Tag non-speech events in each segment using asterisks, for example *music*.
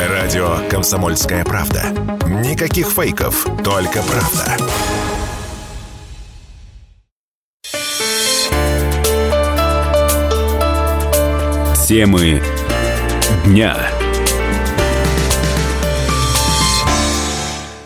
Радио «Комсомольская правда». Никаких фейков, только правда. Темы дня.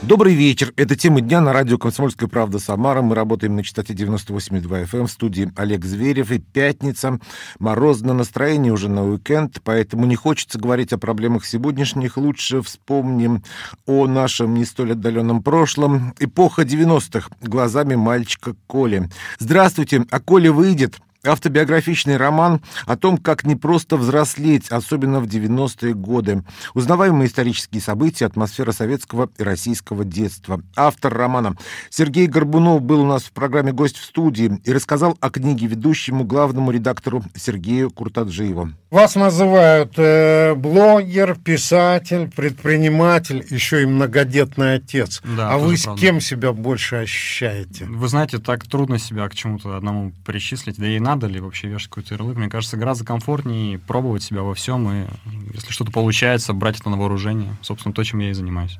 Добрый вечер. Это тема дня на радио «Комсомольская правда» Самара. Мы работаем на частоте 98,2 FM в студии Олег Зверев. И пятница. Морозное настроение уже на уикенд, поэтому не хочется говорить о проблемах сегодняшних. Лучше вспомним о нашем не столь отдаленном прошлом. Эпоха 90-х. Глазами мальчика Коли. Здравствуйте. А Коля выйдет Автобиографичный роман о том, как не просто взрослеть, особенно в 90-е годы. Узнаваемые исторические события, атмосфера советского и российского детства. Автор романа Сергей Горбунов был у нас в программе «Гость в студии» и рассказал о книге ведущему главному редактору Сергею Куртаджиеву. Вас называют э, блогер, писатель, предприниматель, еще и многодетный отец. Да, а вы с правда. кем себя больше ощущаете? Вы знаете, так трудно себя к чему-то одному причислить, да и надо ли вообще вешать какой-то ярлык. Мне кажется, гораздо комфортнее пробовать себя во всем, и если что-то получается, брать это на вооружение. Собственно, то, чем я и занимаюсь.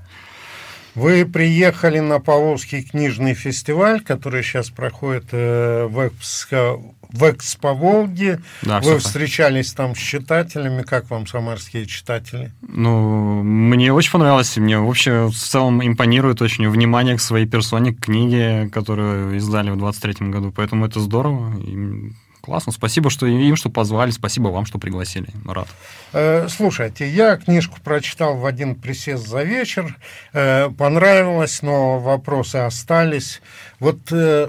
Вы приехали на Павловский книжный фестиваль, который сейчас проходит э, в, Экспо, в Экспо Волге. Да, Вы встречались там с читателями. Как вам самарские читатели? Ну, мне очень понравилось. Мне вообще в целом импонирует очень внимание к своей персоне, к книге, которую издали в 23 году. Поэтому это здорово. И Классно, спасибо, что им, что позвали, спасибо вам, что пригласили, рад. Э, слушайте, я книжку прочитал в один присест за вечер, э, понравилось, но вопросы остались. Вот э,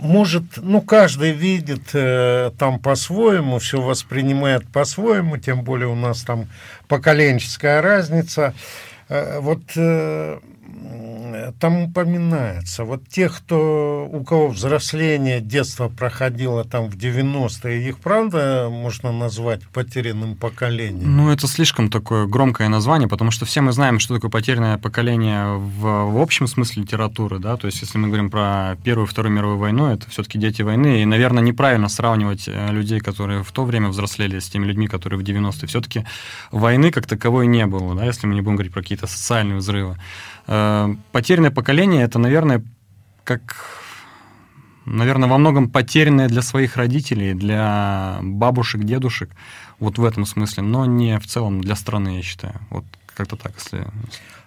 может, ну, каждый видит э, там по-своему, все воспринимает по-своему, тем более у нас там поколенческая разница. Э, вот э, там упоминается, вот тех, кто, у кого взросление, детство проходило там в 90-е, их правда можно назвать потерянным поколением? Ну, это слишком такое громкое название, потому что все мы знаем, что такое потерянное поколение в, в общем смысле литературы, да, то есть если мы говорим про Первую и Вторую мировую войну, это все-таки дети войны, и, наверное, неправильно сравнивать э, людей, которые в то время взрослели, с теми людьми, которые в 90-е. Все-таки войны как таковой не было, да, если мы не будем говорить про какие-то социальные взрывы. Э, потерянное поколение это, наверное, как, наверное, во многом потерянное для своих родителей, для бабушек, дедушек, вот в этом смысле, но не в целом для страны, я считаю. Вот как-то так, если...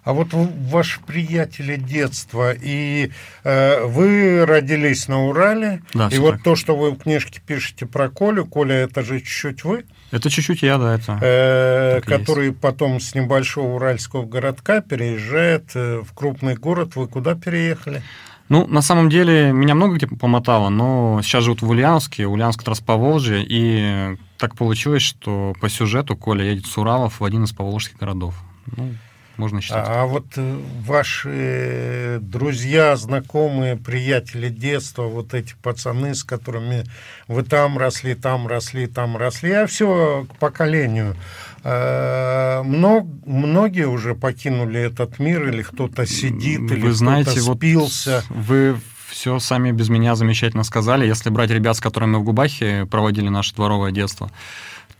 А вот ваши приятели детства, и э, вы родились на Урале, да, и вот так. то, что вы в книжке пишете про Колю, Коля, это же чуть-чуть вы? Это чуть-чуть я, да, это. Э, который есть. потом с небольшого уральского городка переезжает э, в крупный город. Вы куда переехали? Ну, на самом деле, меня много где помотало, но сейчас живут в Ульяновске, Ульяновск Трасповолжье, и так получилось, что по сюжету Коля едет с Уралов в один из поволжских городов. Ну, можно считать. А, вот э, ваши друзья, знакомые, приятели детства, вот эти пацаны, с которыми вы там росли, там росли, там росли, а все к поколению. Э, Мног, многие уже покинули этот мир, или кто-то сидит, вы или знаете, кто-то спился. Вот вы все сами без меня замечательно сказали. Если брать ребят, с которыми мы в Губахе проводили наше дворовое детство,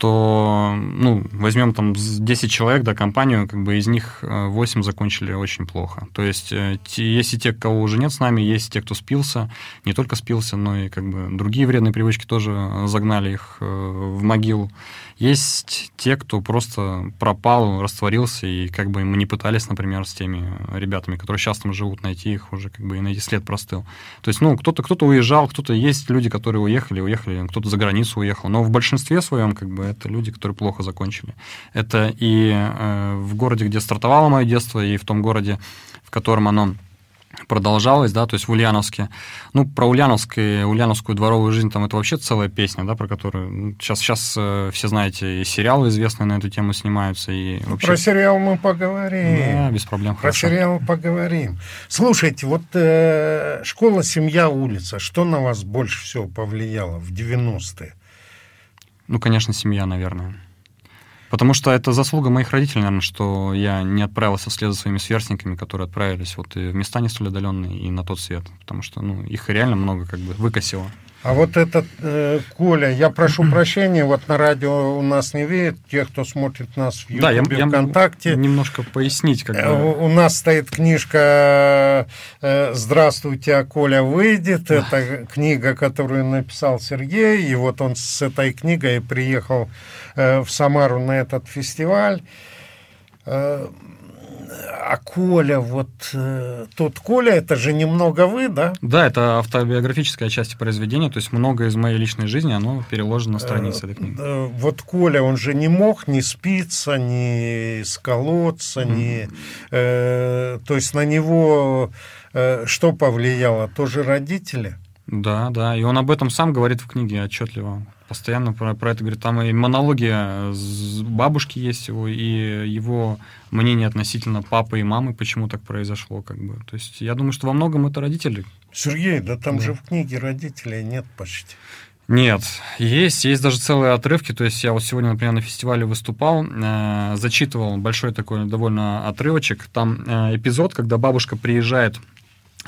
то, ну, возьмем там 10 человек, да, компанию, как бы из них 8 э, закончили очень плохо. То есть э, есть и те, кого уже нет с нами, есть те, кто спился, не только спился, но и как бы другие вредные привычки тоже загнали их э, в могилу. Есть те, кто просто пропал, растворился, и как бы мы не пытались, например, с теми ребятами, которые сейчас там живут, найти их уже, как бы и найти след простыл. То есть, ну, кто-то кто уезжал, кто-то есть люди, которые уехали, уехали, кто-то за границу уехал, но в большинстве своем, как бы, это люди, которые плохо закончили. Это и э, в городе, где стартовало мое детство, и в том городе, в котором оно продолжалось, да, то есть в Ульяновске. Ну, про Ульяновскую, Ульяновскую дворовую жизнь, там это вообще целая песня, да, про которую ну, сейчас, сейчас э, все знаете, и сериалы известные на эту тему снимаются. И вообще... Про сериал мы поговорим. Да, без проблем, Про хорошо. сериал поговорим. Слушайте, вот э, школа, семья, улица, что на вас больше всего повлияло в 90-е? Ну, конечно, семья, наверное. Потому что это заслуга моих родителей, наверное, что я не отправился вслед за своими сверстниками, которые отправились вот и в места не столь отдаленные, и на тот свет. Потому что ну, их реально много как бы выкосило. А вот этот э, Коля, я прошу прощения, вот на радио у нас не видит, те, кто смотрит нас в Ютубе, да, я, я ВКонтакте. немножко пояснить. Как бы. у, у нас стоит книжка э, «Здравствуйте, а Коля выйдет». Это книга, которую написал Сергей, и вот он с этой книгой приехал э, в Самару на этот фестиваль. Э, а Коля, вот э, тот Коля, это же немного вы, да? Да, это автобиографическая часть произведения, то есть много из моей личной жизни, оно переложено на странице этой книги. Э, вот Коля, он же не мог ни спиться, ни сколоться, mm-hmm. ни... Э, то есть на него э, что повлияло? Тоже родители? Да, да, и он об этом сам говорит в книге отчетливо постоянно про, про это говорит. Там и монология бабушки есть его, и его мнение относительно папы и мамы, почему так произошло. Как бы. То есть я думаю, что во многом это родители. Сергей, да там да. же в книге родителей нет почти. Нет, есть, есть даже целые отрывки. То есть я вот сегодня, например, на фестивале выступал, э, зачитывал большой такой довольно отрывочек. Там э, эпизод, когда бабушка приезжает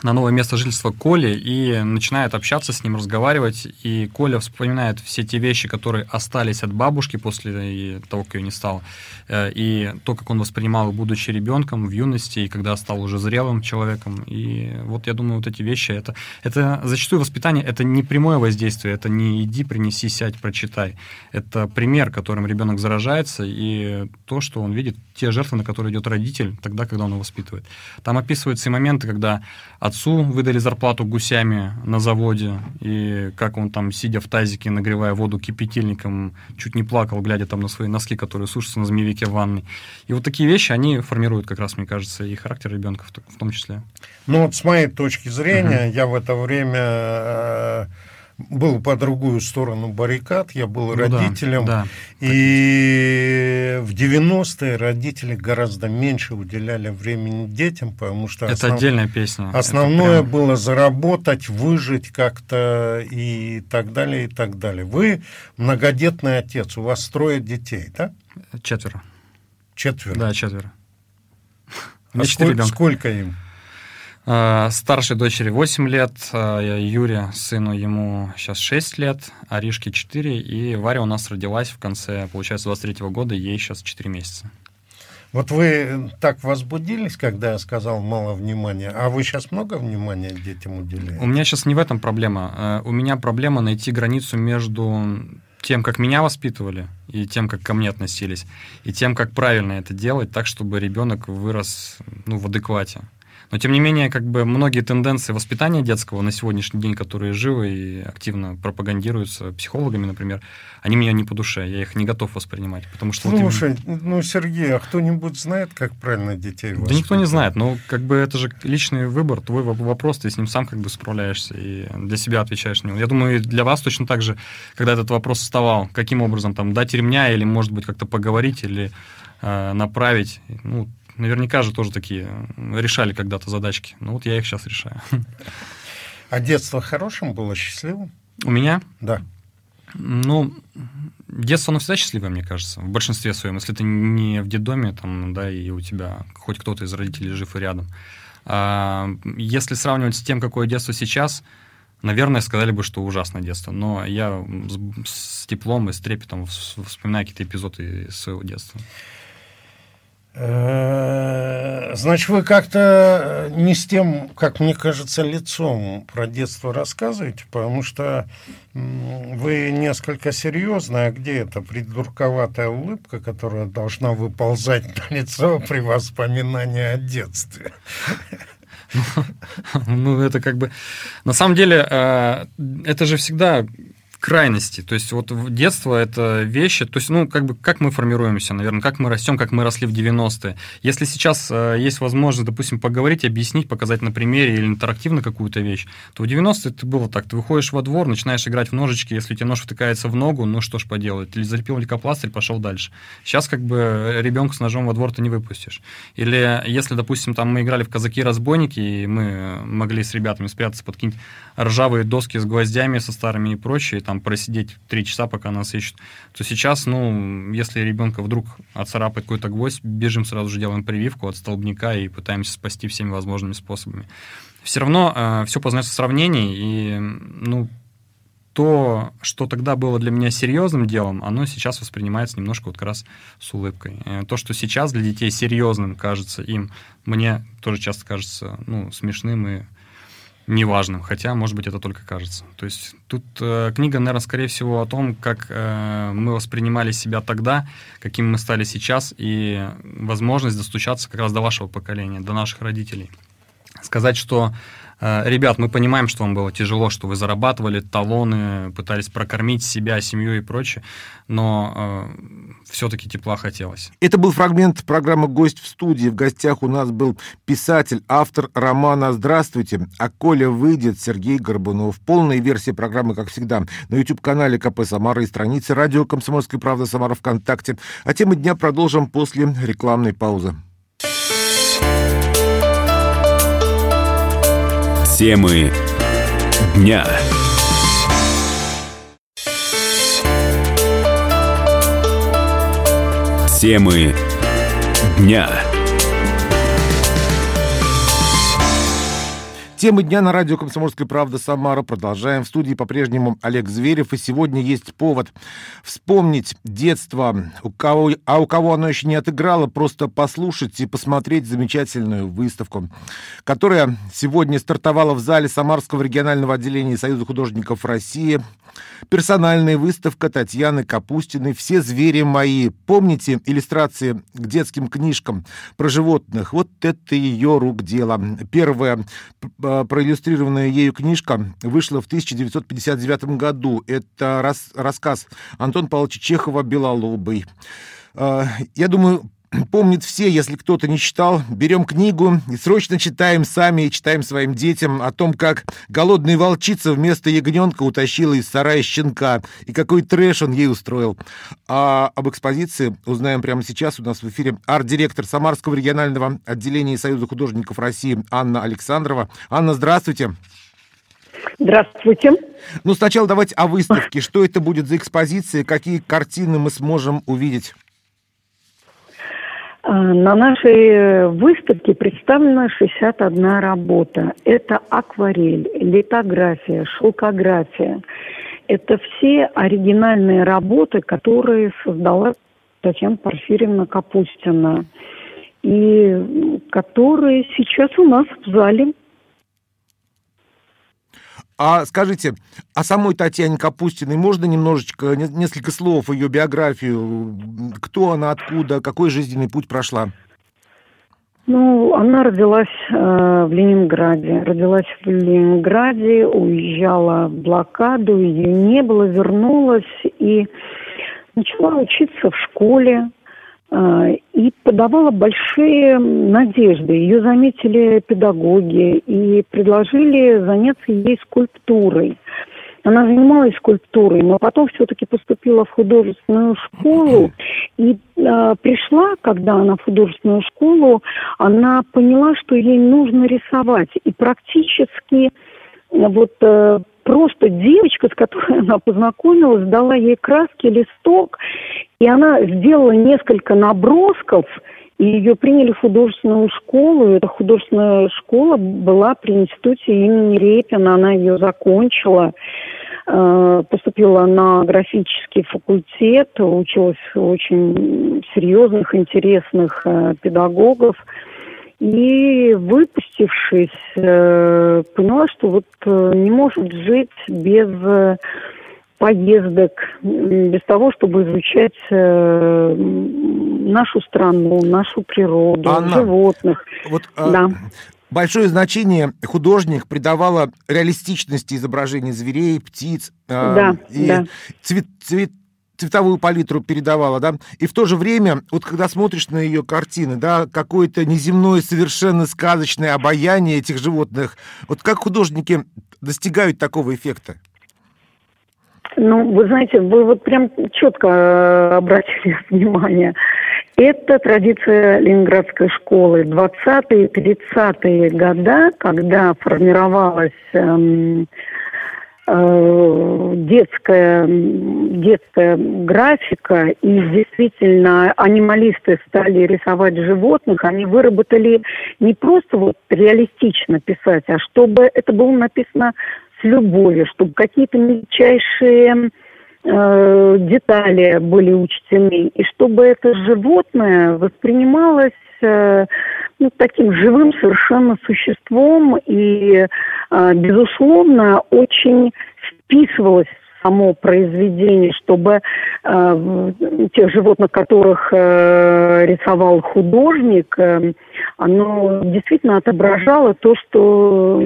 на новое место жительства Коли и начинает общаться с ним, разговаривать. И Коля вспоминает все те вещи, которые остались от бабушки после того, как ее не стало. Э, и то, как он воспринимал их, будучи ребенком в юности, и когда стал уже зрелым человеком. И вот я думаю, вот эти вещи, это, это зачастую воспитание, это не прямое воздействие, это не иди, принеси, сядь, прочитай. Это пример, которым ребенок заражается, и то, что он видит, те жертвы, на которые идет родитель, тогда, когда он его воспитывает. Там описываются и моменты, когда отцу выдали зарплату гусями на заводе, и как он там, сидя в тазике, нагревая воду кипятильником, чуть не плакал, глядя там на свои носки, которые сушатся на змеевике в ванной. И вот такие вещи, они формируют как раз, мне кажется, и характер ребенка в том числе. Ну вот с моей точки зрения, uh-huh. я в это время э, был по другую сторону баррикад, я был ну, родителем, да, да. и в 90-е родители гораздо меньше уделяли времени детям, потому что... Это основ... отдельная песня. Основное прям... было заработать, выжить как-то и так далее, и так далее. Вы многодетный отец, у вас трое детей, да? Четверо. Четверо? Да, четверо. А сколько, сколько им? Э, старшей дочери 8 лет, э, Юре, сыну, ему сейчас 6 лет, Аришке 4, и Варя у нас родилась в конце, получается, 23 года, ей сейчас 4 месяца. Вот вы так возбудились, когда я сказал мало внимания, а вы сейчас много внимания детям уделяете? У меня сейчас не в этом проблема. Э, у меня проблема найти границу между тем, как меня воспитывали, и тем, как ко мне относились, и тем, как правильно это делать так, чтобы ребенок вырос ну, в адеквате. Но, тем не менее, как бы многие тенденции воспитания детского на сегодняшний день, которые живы и активно пропагандируются психологами, например, они мне не по душе, я их не готов воспринимать, потому что... Слушай, вот именно... ну, Сергей, а кто-нибудь знает, как правильно детей воспитывать? Да никто не знает, но как бы это же личный выбор, твой вопрос, ты с ним сам как бы справляешься и для себя отвечаешь на него. Я думаю, для вас точно так же, когда этот вопрос вставал, каким образом там дать ремня или, может быть, как-то поговорить или э, направить, ну, наверняка же тоже такие решали когда-то задачки. Ну вот я их сейчас решаю. А детство хорошим было, счастливым? У меня? Да. Ну, детство, оно всегда счастливое, мне кажется, в большинстве своем. Если ты не в детдоме, там, да, и у тебя хоть кто-то из родителей жив и рядом. А если сравнивать с тем, какое детство сейчас, наверное, сказали бы, что ужасное детство. Но я с, с теплом и с трепетом вспоминаю какие-то эпизоды из своего детства. Э, значит, вы как-то не с тем, как мне кажется, лицом про детство рассказываете, потому что вы несколько серьезно, а где эта придурковатая улыбка, которая должна выползать на лицо при воспоминании о детстве? Ну, это как бы... На самом деле, э, это же всегда крайности. То есть вот детство это вещи, то есть, ну, как бы, как мы формируемся, наверное, как мы растем, как мы росли в 90-е. Если сейчас э, есть возможность, допустим, поговорить, объяснить, показать на примере или интерактивно какую-то вещь, то в 90-е это было так. Ты выходишь во двор, начинаешь играть в ножички, если у тебя нож втыкается в ногу, ну что ж поделать, или залепил лейкопластырь, пошел дальше. Сейчас как бы ребенка с ножом во двор ты не выпустишь. Или если, допустим, там мы играли в казаки-разбойники, и мы могли с ребятами спрятаться под какие-нибудь ржавые доски с гвоздями, со старыми и прочее, там просидеть три часа, пока нас ищут, то сейчас, ну, если ребенка вдруг отцарапает какой-то гвоздь, бежим сразу же делаем прививку от столбняка и пытаемся спасти всеми возможными способами. Все равно э, все познается в сравнении, и, ну, то, что тогда было для меня серьезным делом, оно сейчас воспринимается немножко вот как раз с улыбкой. Э, то, что сейчас для детей серьезным кажется им, мне тоже часто кажется ну, смешным и неважным, хотя, может быть, это только кажется. То есть тут э, книга, наверное, скорее всего о том, как э, мы воспринимали себя тогда, каким мы стали сейчас, и возможность достучаться как раз до вашего поколения, до наших родителей. Сказать, что ребят, мы понимаем, что вам было тяжело, что вы зарабатывали талоны, пытались прокормить себя, семью и прочее, но э, все-таки тепла хотелось. Это был фрагмент программы «Гость в студии». В гостях у нас был писатель, автор романа «Здравствуйте», а Коля выйдет Сергей Горбунов. Полная версия программы, как всегда, на YouTube-канале КП «Самара» и странице радио «Комсомольская правда» «Самара» ВКонтакте. А темы дня продолжим после рекламной паузы. Темы дня. Темы дня. Темы дня на радио «Комсомольская правда» Самара. Продолжаем. В студии по-прежнему Олег Зверев. И сегодня есть повод вспомнить детство. У кого, а у кого оно еще не отыграло, просто послушать и посмотреть замечательную выставку, которая сегодня стартовала в зале Самарского регионального отделения Союза художников России. Персональная выставка Татьяны Капустиной «Все звери мои». Помните иллюстрации к детским книжкам про животных? Вот это ее рук дело. Первая а, проиллюстрированная ею книжка вышла в 1959 году. Это рас, рассказ Антона Павловича Чехова «Белолобый». А, я думаю, помнят все, если кто-то не читал. Берем книгу и срочно читаем сами и читаем своим детям о том, как голодная волчица вместо ягненка утащила из сарая щенка и какой трэш он ей устроил. А об экспозиции узнаем прямо сейчас. У нас в эфире арт-директор Самарского регионального отделения Союза художников России Анна Александрова. Анна, здравствуйте. Здравствуйте. Ну, сначала давайте о выставке. Что это будет за экспозиция? Какие картины мы сможем увидеть? А, на нашей выставке представлена 61 работа. Это акварель, литография, шелкография. Это все оригинальные работы, которые создала Татьяна Порфирьевна Капустина. И которые сейчас у нас в зале а скажите, о самой Татьяне Капустиной можно немножечко, несколько слов ее биографию? Кто она, откуда, какой жизненный путь прошла? Ну, она родилась э, в Ленинграде. Родилась в Ленинграде, уезжала в блокаду, ее не было, вернулась и начала учиться в школе. А, и подавала большие надежды. Ее заметили педагоги и предложили заняться ей скульптурой. Она занималась скульптурой, но потом все-таки поступила в художественную школу. И э, пришла, когда она в художественную школу, она поняла, что ей нужно рисовать. И практически вот э, просто девочка, с которой *laughs* она познакомилась, дала ей краски, листок, и она сделала несколько набросков, и ее приняли в художественную школу. Эта художественная школа была при институте имени Репина, она ее закончила э, поступила на графический факультет, училась очень серьезных, интересных э, педагогов. И выпустившись, э, поняла, что вот э, не может жить без э, поездок, без того, чтобы изучать нашу страну, нашу природу, Анна, животных. Вот, да. Большое значение художник придавала реалистичности изображений зверей, птиц. Да, и да. Цвет, цвет, цветовую палитру передавала, да, и в то же время, вот когда смотришь на ее картины, да, какое-то неземное, совершенно сказочное обаяние этих животных, вот как художники достигают такого эффекта? Ну, вы знаете, вы вот прям четко э, обратили *laughs* внимание. Это традиция Ленинградской школы. 20-е, 30-е года, когда формировалась эм, детская, детская графика, и действительно анималисты стали рисовать животных, они выработали не просто вот реалистично писать, а чтобы это было написано с любовью, чтобы какие-то мельчайшие э, детали были учтены, и чтобы это животное воспринималось э, ну, таким живым совершенно существом и, э, безусловно, очень вписывалось само произведение, чтобы э, тех животных, которых э, рисовал художник, э, оно действительно отображало то, что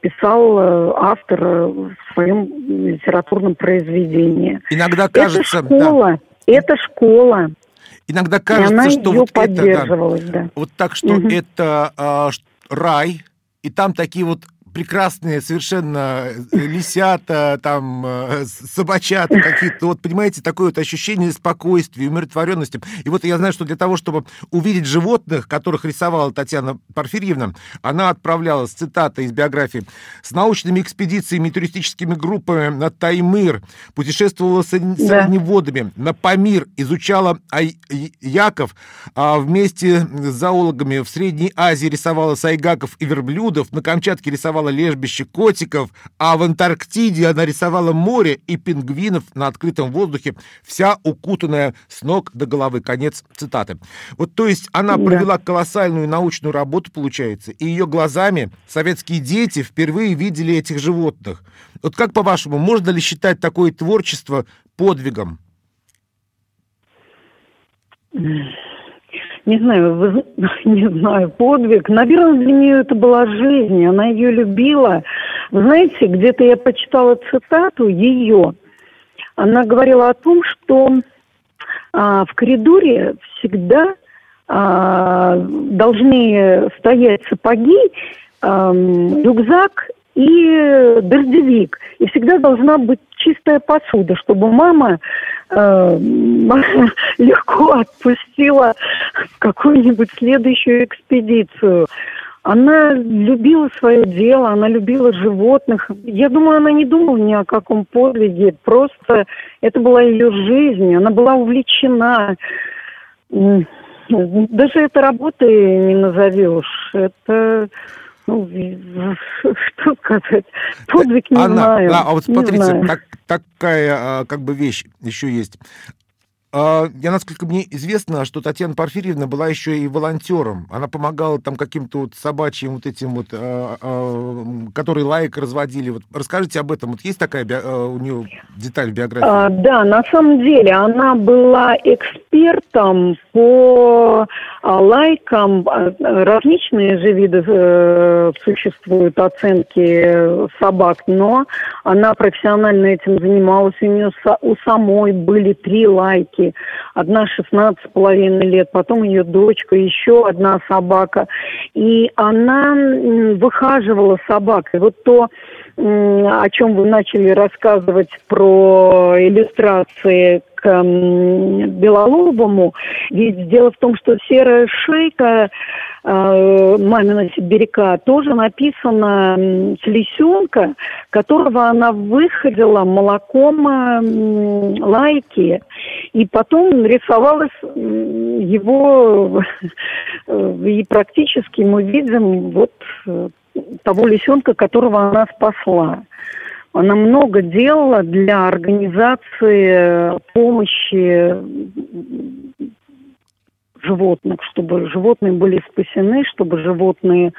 писал э, автор в своем литературном произведении. Иногда кажется... Это школа, да. это школа. Иногда кажется, что вот это, да, да. вот так, что угу. это э, рай, и там такие вот прекрасные совершенно э, лисята, там, э, собачата какие-то. Вот, понимаете, такое вот ощущение спокойствия, умиротворенности. И вот я знаю, что для того, чтобы увидеть животных, которых рисовала Татьяна Порфирьевна, она отправлялась, цитата из биографии, с научными экспедициями и туристическими группами на Таймыр, путешествовала с, да. оленеводами, на Памир, изучала Яков, а вместе с зоологами в Средней Азии рисовала сайгаков и верблюдов, на Камчатке рисовала рисовала лежбище котиков, а в Антарктиде она рисовала море и пингвинов на открытом воздухе, вся укутанная с ног до головы. Конец цитаты. Вот то есть она да. провела колоссальную научную работу, получается, и ее глазами советские дети впервые видели этих животных. Вот как по-вашему, можно ли считать такое творчество подвигом? Не знаю, вы, *laughs* не знаю, подвиг. Наверное, для нее это была жизнь, она ее любила. Знаете, где-то я почитала цитату ее. Она говорила о том, что а, в коридоре всегда а, должны стоять сапоги, а, рюкзак и дождевик. И всегда должна быть чистая посуда, чтобы мама э, *laughs* легко отпустила какую-нибудь следующую экспедицию. Она любила свое дело, она любила животных. Я думаю, она не думала ни о каком подвиге. Просто это была ее жизнь, она была увлечена. Даже это работой не назовешь. Это ну, *laughs* что сказать, подвиг не Анна, знаю. Да, а вот смотрите, так, такая а, как бы вещь еще есть. А, я, насколько мне известно, что Татьяна Порфирьевна была еще и волонтером. Она помогала там каким-то вот собачьим вот этим вот, а, а, которые лайк разводили. Вот расскажите об этом. Вот есть такая у нее деталь в биографии? А, да, на самом деле она была экспертом по лайкам. Различные же виды э, существуют оценки собак, но она профессионально этим занималась. У нее у самой были три лайки собаки. Одна 16 с половиной лет, потом ее дочка, еще одна собака. И она выхаживала собак. И вот то, о чем вы начали рассказывать про иллюстрации Белолобому. Ведь дело в том, что серая шейка э, мамина сибиряка тоже написана с лисенка, которого она выходила молоком э, лайки. И потом рисовалась его, и практически мы видим вот э, того лисенка, которого она спасла. Она много делала для организации помощи животных, чтобы животные были спасены, чтобы животные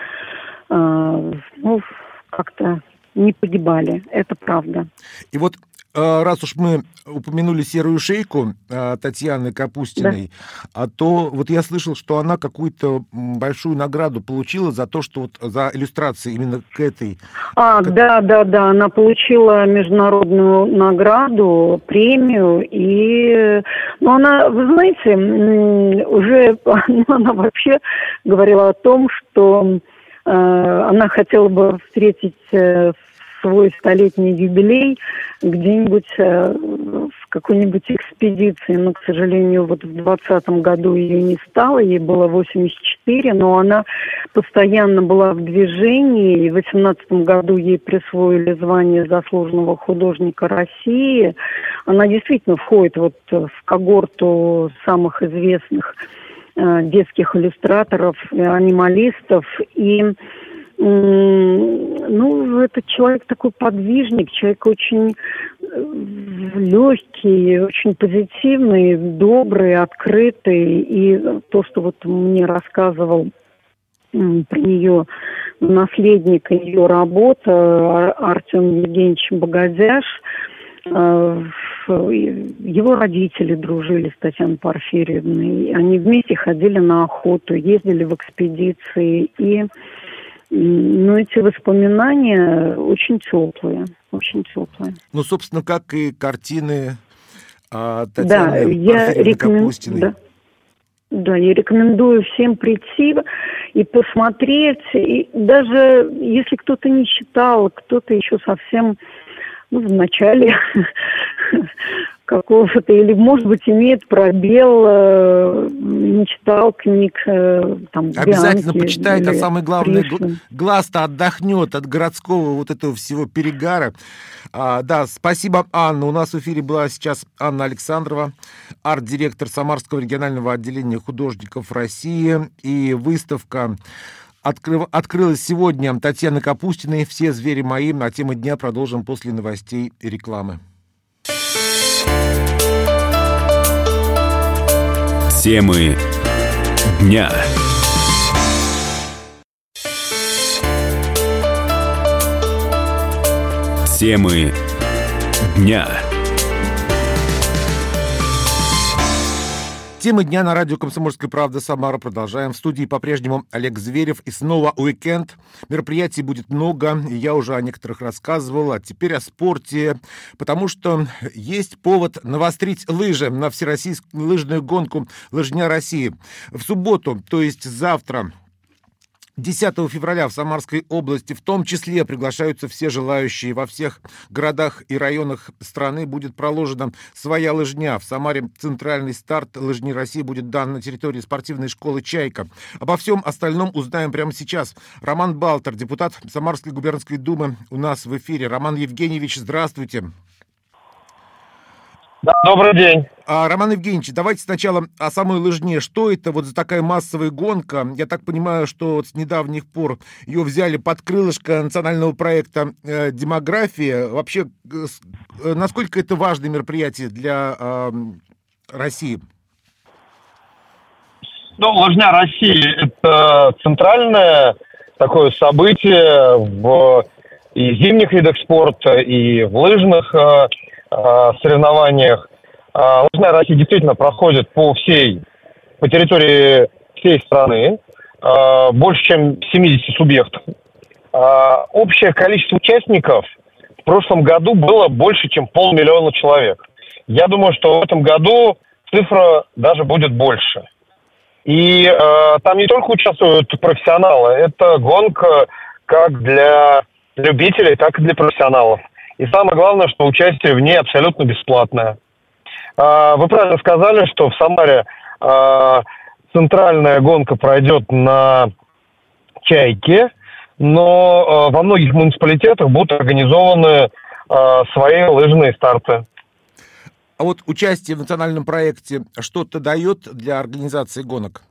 э, ну, как-то не погибали. Это правда. И вот раз уж мы упомянули серую шейку а, Татьяны Капустиной, да. а то вот я слышал, что она какую-то большую награду получила за то, что вот за иллюстрации именно к этой. А, к... да, да, да, она получила международную награду, премию и, ну она, вы знаете, уже ну, *laughs* она вообще говорила о том, что э, она хотела бы встретить э, свой столетний юбилей где-нибудь э, в какой-нибудь экспедиции. Но, к сожалению, вот в 2020 году ее не стало, ей было 84, но она постоянно была в движении. И в 2018 году ей присвоили звание заслуженного художника России. Она действительно входит вот в когорту самых известных э, детских иллюстраторов, анималистов. И ну, этот человек такой подвижник, человек очень э, легкий, очень позитивный, добрый, открытый. И то, что вот мне рассказывал про нее наследник ее работа Артем Евгеньевич Богодяш, э, его родители дружили с Татьяной Порфирьевной. Они вместе ходили на охоту, ездили в экспедиции. И ну, эти воспоминания очень теплые, очень теплые. Ну, собственно, как и картины а, Татьяны да, я рекомен... да. да, я рекомендую всем прийти и посмотреть. И даже если кто-то не читал, кто-то еще совсем ну, в начале *laughs* какого-то, или, может быть, имеет пробел, э, не читал книг э, там, Обязательно Бианки, почитает, а самое главное, глаз-то отдохнет от городского вот этого всего перегара. А, да, спасибо, Анна. У нас в эфире была сейчас Анна Александрова, арт-директор Самарского регионального отделения художников России, и выставка открыв... открылась сегодня Татьяна Капустиной «Все звери мои». На тему дня продолжим после новостей и рекламы. Темы дня. Темы дня. Темы дня на радио «Комсомольская правда» Самара. Продолжаем. В студии по-прежнему Олег Зверев. И снова уикенд. Мероприятий будет много. Я уже о некоторых рассказывал. А теперь о спорте. Потому что есть повод навострить лыжи на всероссийскую лыжную гонку «Лыжня России». В субботу, то есть завтра, 10 февраля в Самарской области в том числе приглашаются все желающие. Во всех городах и районах страны будет проложена своя лыжня. В Самаре центральный старт лыжни России будет дан на территории спортивной школы «Чайка». Обо всем остальном узнаем прямо сейчас. Роман Балтер, депутат Самарской губернской думы, у нас в эфире. Роман Евгеньевич, здравствуйте. Да, добрый день. А, Роман Евгеньевич, давайте сначала о самой лыжне. Что это вот за такая массовая гонка? Я так понимаю, что вот с недавних пор ее взяли под крылышко национального проекта э, «Демография». Вообще, э, э, насколько это важное мероприятие для э, России? Ну, лыжня России – это центральное такое событие в и зимних видах спорта, и в лыжных э, Э, соревнованиях. А, Лыжная Россия действительно проходит по всей, по территории всей страны, э, больше, чем 70 субъектов. А, общее количество участников в прошлом году было больше, чем полмиллиона человек. Я думаю, что в этом году цифра даже будет больше. И э, там не только участвуют профессионалы, это гонка как для любителей, так и для профессионалов. И самое главное, что участие в ней абсолютно бесплатное. А, вы правильно сказали, что в Самаре а, центральная гонка пройдет на Чайке, но а, во многих муниципалитетах будут организованы свои лыжные старты. А вот участие в национальном проекте что-то дает для организации гонок?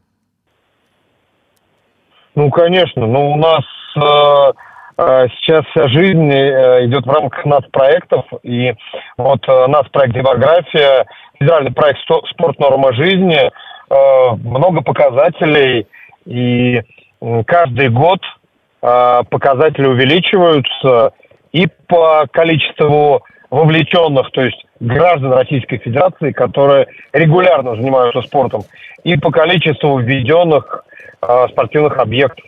Ну, конечно. Ну, у нас сейчас вся жизнь э, идет в рамках нацпроектов, и вот э, нацпроект «Демография», федеральный проект «Спорт. Норма жизни», много показателей, и каждый год показатели увеличиваются и по количеству вовлеченных, то есть граждан Российской Федерации, которые регулярно занимаются спортом, и по количеству введенных спортивных объектов.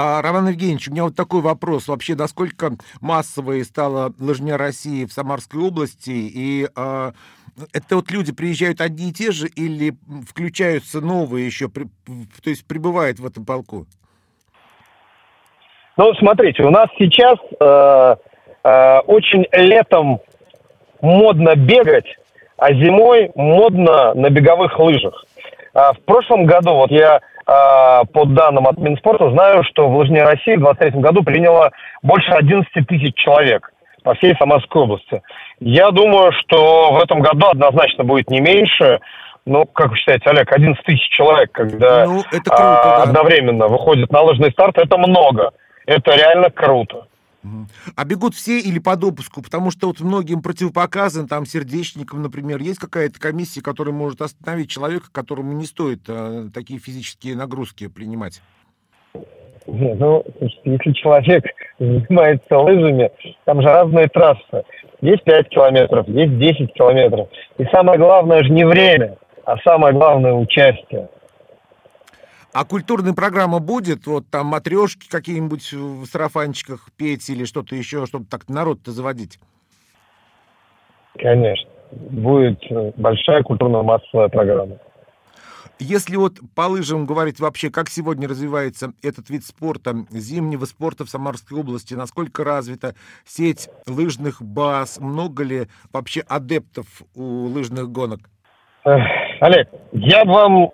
А, Роман Евгеньевич, у меня вот такой вопрос. Вообще, насколько массовой стала лыжня России в Самарской области? И а, это вот люди приезжают одни и те же или включаются новые еще, при, то есть прибывают в этом полку? Ну, смотрите, у нас сейчас э, э, очень летом модно бегать, а зимой модно на беговых лыжах. А в прошлом году, вот я по данным от Минспорта, знаю, что в Лыжне России в 2023 году приняло больше 11 тысяч человек по всей Самарской области. Я думаю, что в этом году однозначно будет не меньше, ну, как вы считаете, Олег, 11 тысяч человек, когда ну, это круто, а, да. одновременно выходит на лыжный старт, это много. Это реально круто. А бегут все или по допуску? Потому что вот многим противопоказан, там, сердечникам, например, есть какая-то комиссия, которая может остановить человека, которому не стоит э, такие физические нагрузки принимать? Нет, ну, если человек *laughs* занимается лыжами, там же разные трассы. Есть 5 километров, есть 10 километров. И самое главное же не время, а самое главное участие. А культурная программа будет? Вот там матрешки какие-нибудь в сарафанчиках петь или что-то еще, чтобы так народ-то заводить? Конечно. Будет э, большая культурно-массовая программа. Если вот по лыжам говорить вообще, как сегодня развивается этот вид спорта, зимнего спорта в Самарской области, насколько развита сеть лыжных баз, много ли вообще адептов у лыжных гонок? Олег, я вам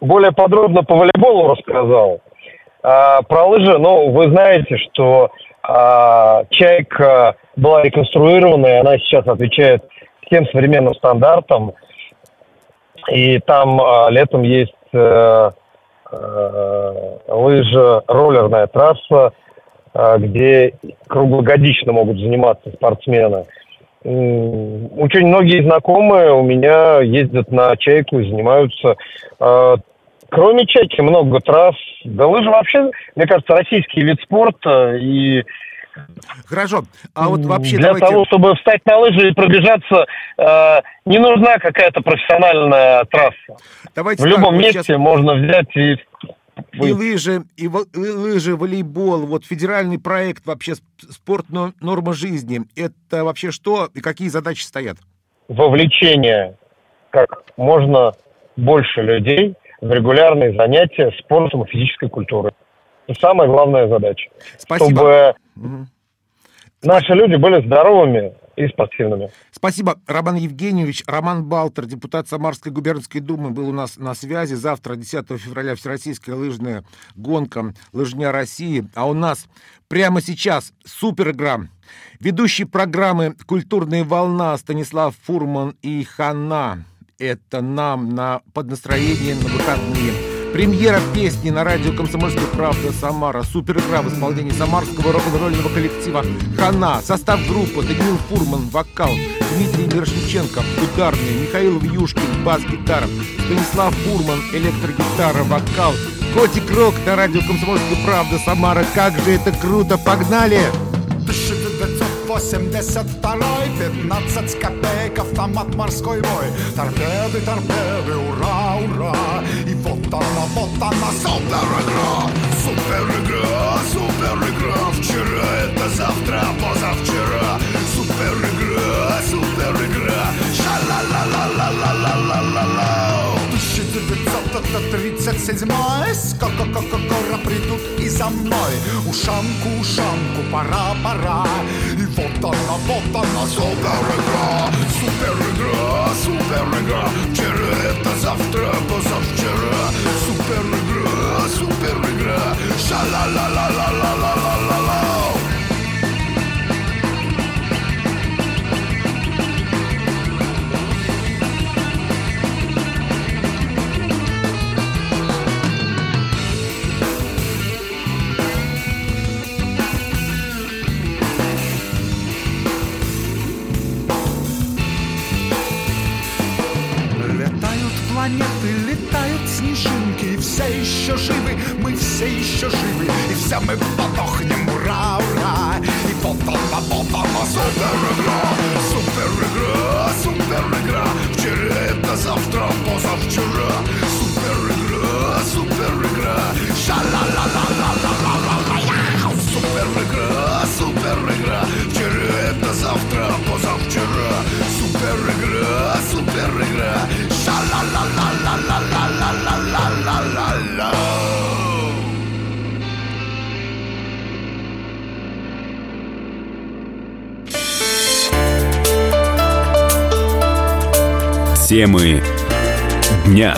более подробно по волейболу рассказал. А, про лыжи, ну, вы знаете, что а, «Чайка» была реконструирована, и она сейчас отвечает всем современным стандартам – и там а, летом есть э, э, лыжа, роллерная трасса, э, где круглогодично могут заниматься спортсмены. Очень многие знакомые у меня ездят на чайку и занимаются. Э, кроме чайки много трасс. Да лыжи вообще, мне кажется, российский вид спорта и Хорошо. А вот вообще Для давайте... того, чтобы встать на лыжи и пробежаться, э, не нужна какая-то профессиональная трасса. Давайте В так, любом месте сейчас... можно взять и и лыжи, и, во, и лыжи, волейбол, вот федеральный проект вообще спорт норма жизни. Это вообще что и какие задачи стоят? Вовлечение как можно больше людей в регулярные занятия спортом и физической культурой. Это самая главная задача. Спасибо. Чтобы угу. наши люди были здоровыми и спортивными. Спасибо, Роман Евгеньевич. Роман Балтер, депутат Самарской губернской думы, был у нас на связи. Завтра, 10 февраля, Всероссийская лыжная гонка «Лыжня России». А у нас прямо сейчас супер игра. Ведущие программы «Культурная волна» Станислав Фурман и Хана. Это нам на поднастроение на выходные. Премьера песни на радио «Комсомольская правда» Самара. Супер игра в исполнении самарского рок-н-ролльного коллектива «Хана». Состав группы Даниил Фурман, вокал, Дмитрий Мирошниченко, ударный, Михаил Вьюшкин, бас-гитара, Станислав Фурман, электрогитара, вокал, Котик Рок на радио «Комсомольская правда» Самара. Как же это круто! Погнали! 82 15 копеек, автомат морской бой Торпеды, торпеды, ура, ура! И вот она, вот она, супер игра Супер игра, супер игра Вчера это завтра, позавчера! Супер игра, супер игра Ша-ла-ла-ла-ла-ла-ла-ла-ла 337-й Скоро придут и за мной. Ушанку, ушанку, пора, пора. И вот она, вот она, супер игра Супер игра, супер игра Вчера это завтра, позавчера. Супер игра, супер игра Ша-ла-ла-ла-ла-ла-ла-ла Summer Темы дня.